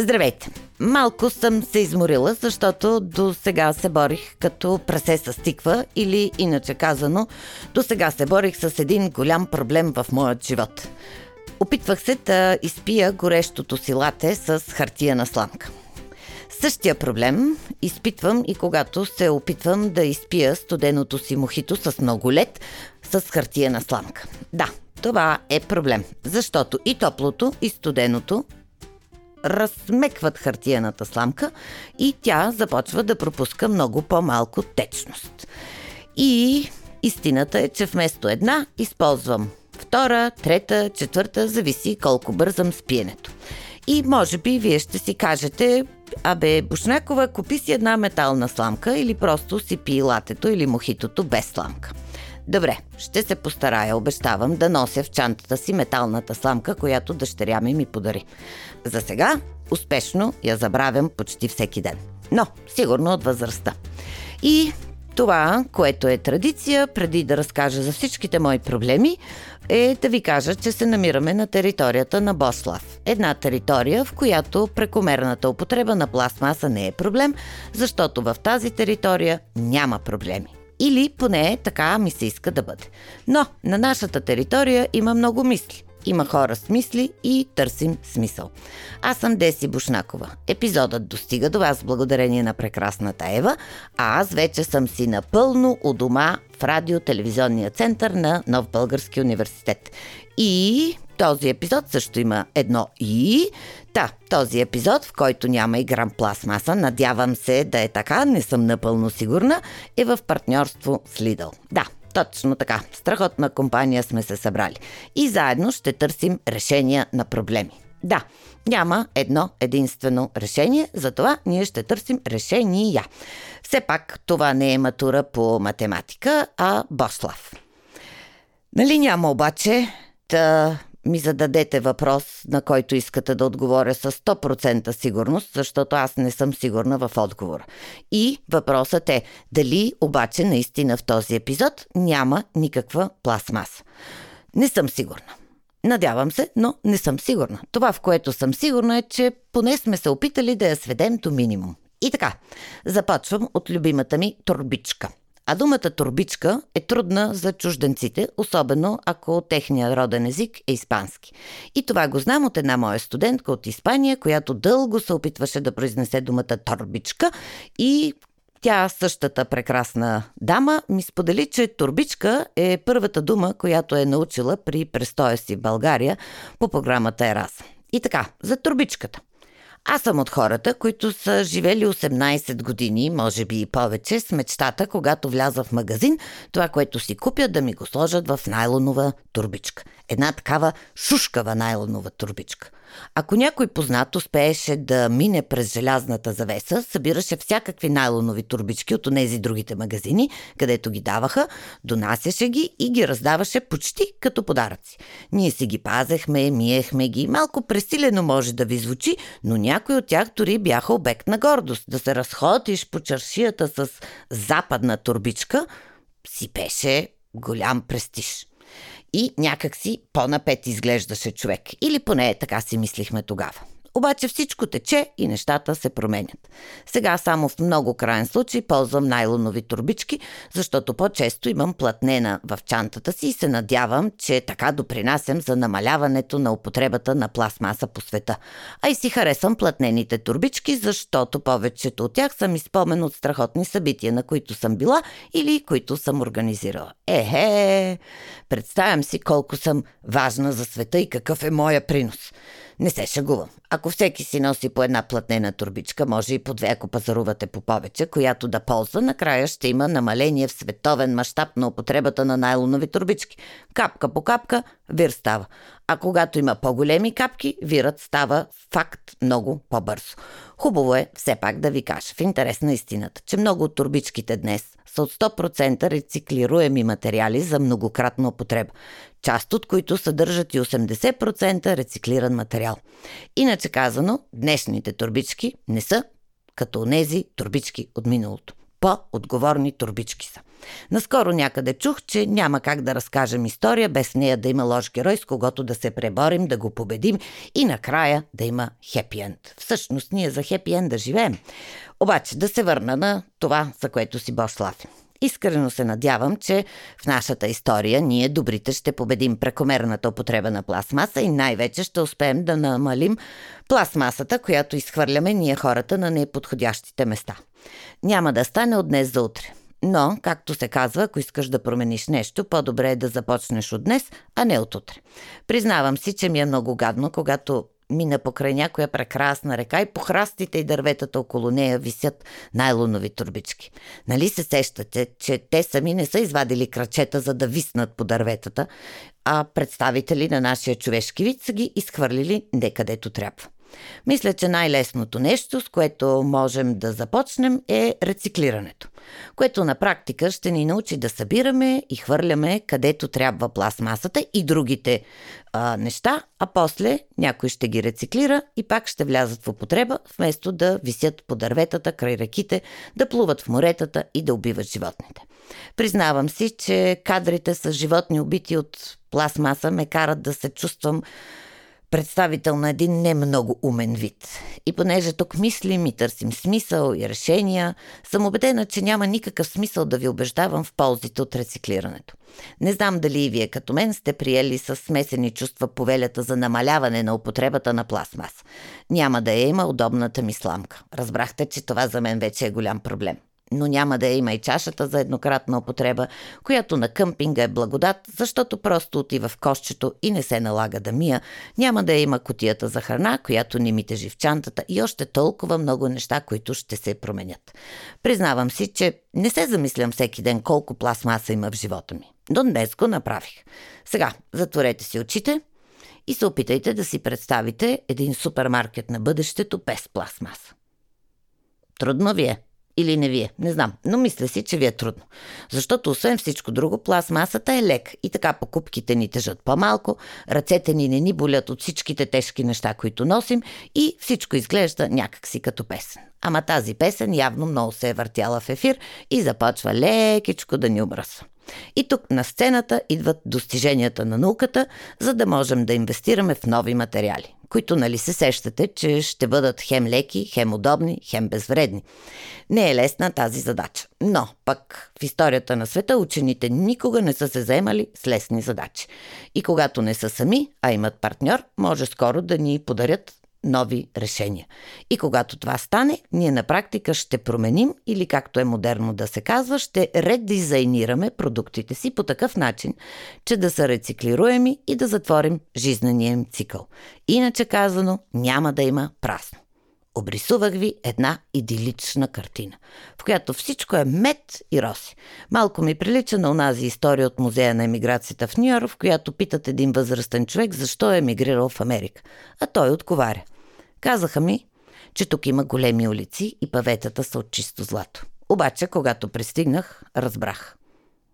Здравейте! Малко съм се изморила, защото до сега се борих като прасе с тиква или, иначе казано, до сега се борих с един голям проблем в моят живот. Опитвах се да изпия горещото си лате с хартия на сламка. Същия проблем изпитвам и когато се опитвам да изпия студеното си мохито с много лед с хартия на сламка. Да, това е проблем, защото и топлото, и студеното размекват хартияната сламка и тя започва да пропуска много по-малко течност. И истината е, че вместо една използвам втора, трета, четвърта, зависи колко бързам с пиенето. И може би вие ще си кажете, абе, Бушнакова, купи си една метална сламка или просто си пи латето или мохитото без сламка. Добре, ще се постарая, обещавам, да нося в чантата си металната сламка, която дъщеря ми ми подари. За сега успешно я забравям почти всеки ден. Но, сигурно от възрастта. И това, което е традиция, преди да разкажа за всичките мои проблеми, е да ви кажа, че се намираме на територията на Бослав. Една територия, в която прекомерната употреба на пластмаса не е проблем, защото в тази територия няма проблеми. Или поне така ми се иска да бъде. Но на нашата територия има много мисли. Има хора с мисли и търсим смисъл. Аз съм Деси Бушнакова. Епизодът достига до вас благодарение на прекрасната Ева, а аз вече съм си напълно у дома в радио-телевизионния център на Нов Български университет. И този епизод също има едно и. Та, този епизод, в който няма и грам пластмаса, надявам се да е така, не съм напълно сигурна, е в партньорство с Lidl. Да, точно така. Страхотна компания сме се събрали. И заедно ще търсим решения на проблеми. Да, няма едно единствено решение, затова ние ще търсим решения. Все пак това не е матура по математика, а Бослав. Нали няма обаче да ми зададете въпрос, на който искате да отговоря с 100% сигурност, защото аз не съм сигурна в отговора. И въпросът е, дали обаче наистина в този епизод няма никаква пластмаса. Не съм сигурна. Надявам се, но не съм сигурна. Това, в което съм сигурна е, че поне сме се опитали да я сведем до минимум. И така, започвам от любимата ми турбичка – а думата турбичка е трудна за чужденците, особено ако техният роден език е испански. И това го знам от една моя студентка от Испания, която дълго се опитваше да произнесе думата турбичка и тя, същата прекрасна дама, ми сподели, че турбичка е първата дума, която е научила при престоя си в България по програмата Ерас. И така, за турбичката. Аз съм от хората, които са живели 18 години, може би и повече, с мечтата, когато вляза в магазин, това, което си купя, да ми го сложат в найлонова турбичка. Една такава шушкава найлонова турбичка. Ако някой познат успееше да мине през желязната завеса, събираше всякакви найлонови турбички от тези другите магазини, където ги даваха, донасяше ги и ги раздаваше почти като подаръци. Ние си ги пазехме, миехме ги. Малко пресилено може да ви звучи, но някои от тях дори бяха обект на гордост. Да се разходиш по чаршията с западна турбичка си беше голям престиж и някакси по-напет изглеждаше човек. Или поне така си мислихме тогава. Обаче всичко тече и нещата се променят. Сега само в много крайен случай ползвам найлонови турбички, защото по-често имам платнена в чантата си и се надявам, че така допринасям за намаляването на употребата на пластмаса по света. А и си харесвам платнените турбички, защото повечето от тях са ми спомен от страхотни събития, на които съм била или които съм организирала. Ехе, представям си колко съм важна за света и какъв е моя принос. Не се шагувам. Ако всеки си носи по една платнена турбичка, може и по две, ако пазарувате по повече, която да ползва, накрая ще има намаление в световен мащаб на употребата на найлонови турбички. Капка по капка, вир става. А когато има по-големи капки, вирът става факт много по-бързо. Хубаво е все пак да ви кажа, в интерес на истината, че много от турбичките днес са от 100% рециклируеми материали за многократна употреба, част от които съдържат и 80% рециклиран материал. Иначе казано, днешните турбички не са като нези турбички от миналото. По-отговорни турбички са. Наскоро някъде чух, че няма как да разкажем история без нея да има лош герой, с когото да се преборим, да го победим и накрая да има хепи енд. Всъщност ние за хепи енд да живеем. Обаче да се върна на това, за което си Бог слави. Искрено се надявам, че в нашата история ние, добрите, ще победим прекомерната употреба на пластмаса и най-вече ще успеем да намалим пластмасата, която изхвърляме ние хората на неподходящите места. Няма да стане от днес за утре. Но, както се казва, ако искаш да промениш нещо, по-добре е да започнеш от днес, а не от утре. Признавам си, че ми е много гадно, когато мина покрай някоя прекрасна река и по храстите и дърветата около нея висят найлонови турбички. Нали се сещате, че те сами не са извадили крачета, за да виснат по дърветата, а представители на нашия човешки вид са ги изхвърлили некъдето трябва. Мисля, че най-лесното нещо, с което можем да започнем е рециклирането, което на практика ще ни научи да събираме и хвърляме където трябва пластмасата и другите а, неща, а после някой ще ги рециклира и пак ще влязат в употреба, вместо да висят по дърветата, край реките, да плуват в моретата и да убиват животните. Признавам си, че кадрите с животни убити от пластмаса ме карат да се чувствам представител на един не много умен вид. И понеже тук мислим и търсим смисъл и решения, съм убедена, че няма никакъв смисъл да ви убеждавам в ползите от рециклирането. Не знам дали и вие като мен сте приели с смесени чувства повелята за намаляване на употребата на пластмас. Няма да я има удобната ми сламка. Разбрахте, че това за мен вече е голям проблем но няма да има и чашата за еднократна употреба, която на къмпинга е благодат, защото просто отива в кошчето и не се налага да мия. Няма да има котията за храна, която не ми тежи и още толкова много неща, които ще се променят. Признавам си, че не се замислям всеки ден колко пластмаса има в живота ми. Но днес го направих. Сега, затворете си очите и се опитайте да си представите един супермаркет на бъдещето без пластмаса. Трудно ви е. Или не вие, не знам, но мисля си, че ви е трудно. Защото освен всичко друго, пластмасата е лек и така покупките ни тежат по-малко, ръцете ни не ни болят от всичките тежки неща, които носим и всичко изглежда някакси като песен. Ама тази песен явно много се е въртяла в ефир и започва лекичко да ни обръсва. И тук на сцената идват достиженията на науката, за да можем да инвестираме в нови материали, които нали се сещате, че ще бъдат хем леки, хем удобни, хем безвредни. Не е лесна тази задача, но пък в историята на света учените никога не са се заемали с лесни задачи. И когато не са сами, а имат партньор, може скоро да ни подарят нови решения. И когато това стане, ние на практика ще променим или както е модерно да се казва, ще редизайнираме продуктите си по такъв начин, че да са рециклируеми и да затворим жизнения им цикъл. Иначе казано, няма да има празно. Обрисувах ви една идилична картина, в която всичко е мед и роси. Малко ми прилича на онази история от музея на емиграцията в Нью-Йорк, в която питат един възрастен човек защо е емигрирал в Америка. А той отговаря. Казаха ми, че тук има големи улици и паветата са от чисто злато. Обаче, когато пристигнах, разбрах.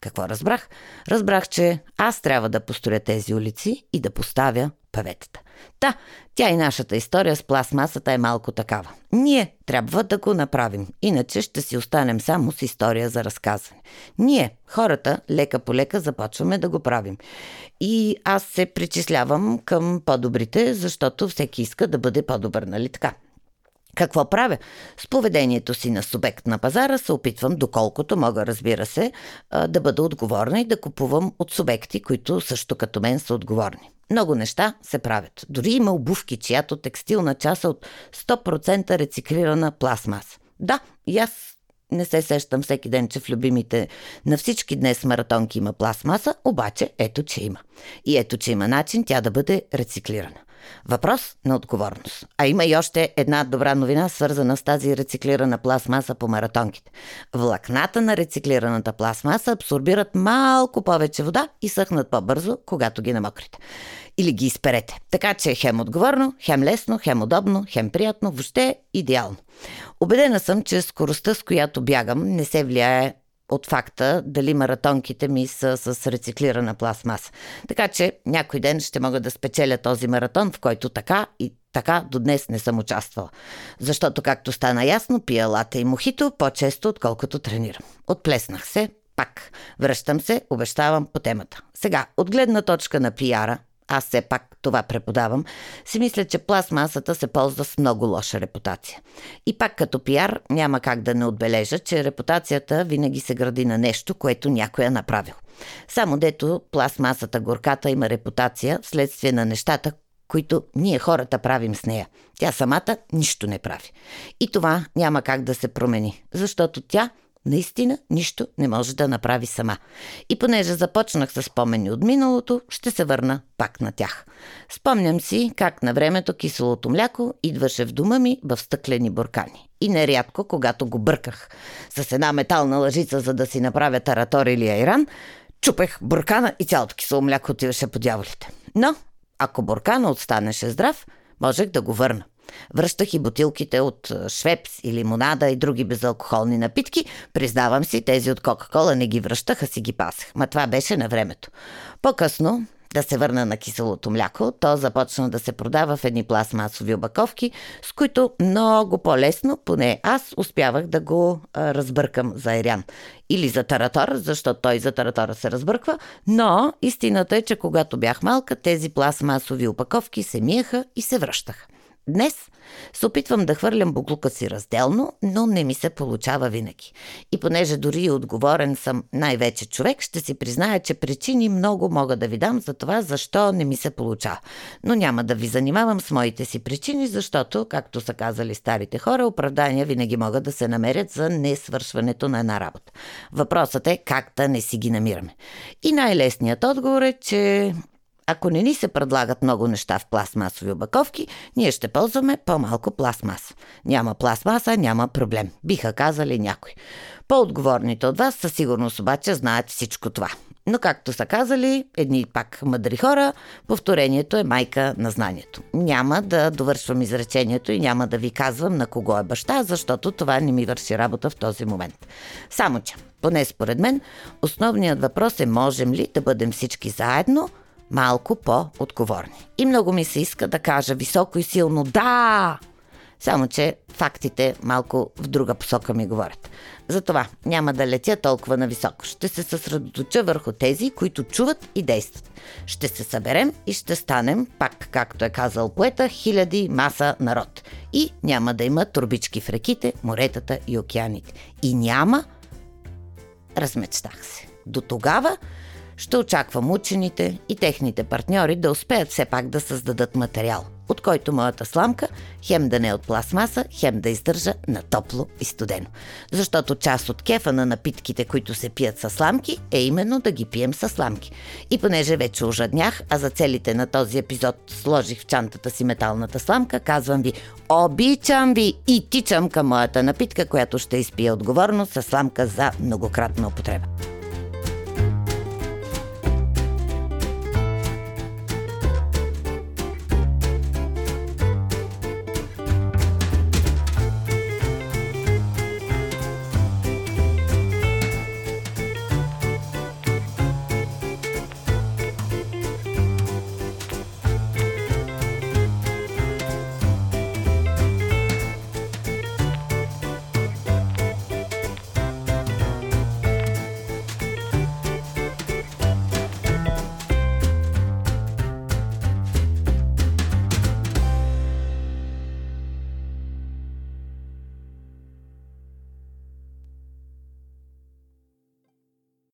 Какво разбрах? Разбрах, че аз трябва да построя тези улици и да поставя паветата. Та, тя и нашата история с пластмасата е малко такава. Ние трябва да го направим, иначе ще си останем само с история за разказване. Ние, хората, лека по лека започваме да го правим. И аз се причислявам към по-добрите, защото всеки иска да бъде по-добър, нали така? Какво правя? С поведението си на субект на пазара се опитвам, доколкото мога, разбира се, да бъда отговорна и да купувам от субекти, които също като мен са отговорни. Много неща се правят. Дори има обувки, чиято текстилна част е от 100% рециклирана пластмаса. Да, и аз не се сещам всеки ден, че в любимите на всички днес маратонки има пластмаса, обаче ето, че има. И ето, че има начин тя да бъде рециклирана. Въпрос на отговорност. А има и още една добра новина, свързана с тази рециклирана пластмаса по маратонките. Влакната на рециклираната пластмаса абсорбират малко повече вода и съхнат по-бързо, когато ги намокрите. Или ги изперете. Така че хем отговорно, хем лесно, хем удобно, хем приятно, въобще идеално. Обедена съм, че скоростта, с която бягам, не се влияе от факта дали маратонките ми са с рециклирана пластмаса. Така че някой ден ще мога да спечеля този маратон, в който така и така до днес не съм участвала. Защото, както стана ясно, пия лата и мохито по-често, отколкото тренирам. Отплеснах се, Пак, връщам се, обещавам по темата. Сега, от гледна точка на пиара, аз все пак това преподавам, си мисля, че пластмасата се ползва с много лоша репутация. И пак като пиар няма как да не отбележа, че репутацията винаги се гради на нещо, което някой е направил. Само дето пластмасата горката има репутация вследствие на нещата, които ние хората правим с нея. Тя самата нищо не прави. И това няма как да се промени, защото тя наистина нищо не може да направи сама. И понеже започнах с спомени от миналото, ще се върна пак на тях. Спомням си как на времето киселото мляко идваше в дома ми в стъклени буркани. И нерядко, когато го бърках с една метална лъжица, за да си направя таратор или айран, чупех буркана и цялото кисело мляко отиваше по дяволите. Но, ако буркана отстанеше здрав, можех да го върна. Връщах и бутилките от швепс и лимонада и други безалкохолни напитки. Признавам си, тези от Кока-Кола не ги връщах, а си ги пасах. Ма това беше на времето. По-късно, да се върна на киселото мляко, то започна да се продава в едни пластмасови обаковки, с които много по-лесно, поне аз, успявах да го а, разбъркам за Ирян. Или за таратор, защото той за таратора се разбърква, но истината е, че когато бях малка, тези пластмасови опаковки се миеха и се връщаха. Днес се опитвам да хвърлям буклука си разделно, но не ми се получава винаги. И понеже дори отговорен съм най-вече човек, ще си призная, че причини много мога да ви дам за това, защо не ми се получава. Но няма да ви занимавам с моите си причини, защото, както са казали старите хора, оправдания винаги могат да се намерят за несвършването на една работа. Въпросът е как да не си ги намираме. И най-лесният отговор е, че ако не ни се предлагат много неща в пластмасови обаковки, ние ще ползваме по-малко пластмаса. Няма пластмаса, няма проблем, биха казали някой. По-отговорните от вас със сигурност обаче знаят всичко това. Но както са казали, едни пак мъдри хора, повторението е майка на знанието. Няма да довършвам изречението и няма да ви казвам на кого е баща, защото това не ми върши работа в този момент. Само че, поне според мен, основният въпрос е можем ли да бъдем всички заедно – малко по-отговорни. И много ми се иска да кажа високо и силно да! Само, че фактите малко в друга посока ми говорят. Затова няма да летя толкова нависоко. Ще се съсредоточа върху тези, които чуват и действат. Ще се съберем и ще станем, пак както е казал поета, хиляди маса народ. И няма да има турбички в реките, моретата и океаните. И няма... Размечтах се. До тогава ще очаквам учените и техните партньори да успеят все пак да създадат материал, от който моята сламка хем да не е от пластмаса, хем да издържа на топло и студено. Защото част от кефа на напитките, които се пият с сламки, е именно да ги пием с сламки. И понеже вече ожаднях, а за целите на този епизод сложих в чантата си металната сламка, казвам ви обичам ви и тичам към моята напитка, която ще изпия отговорно с сламка за многократна употреба.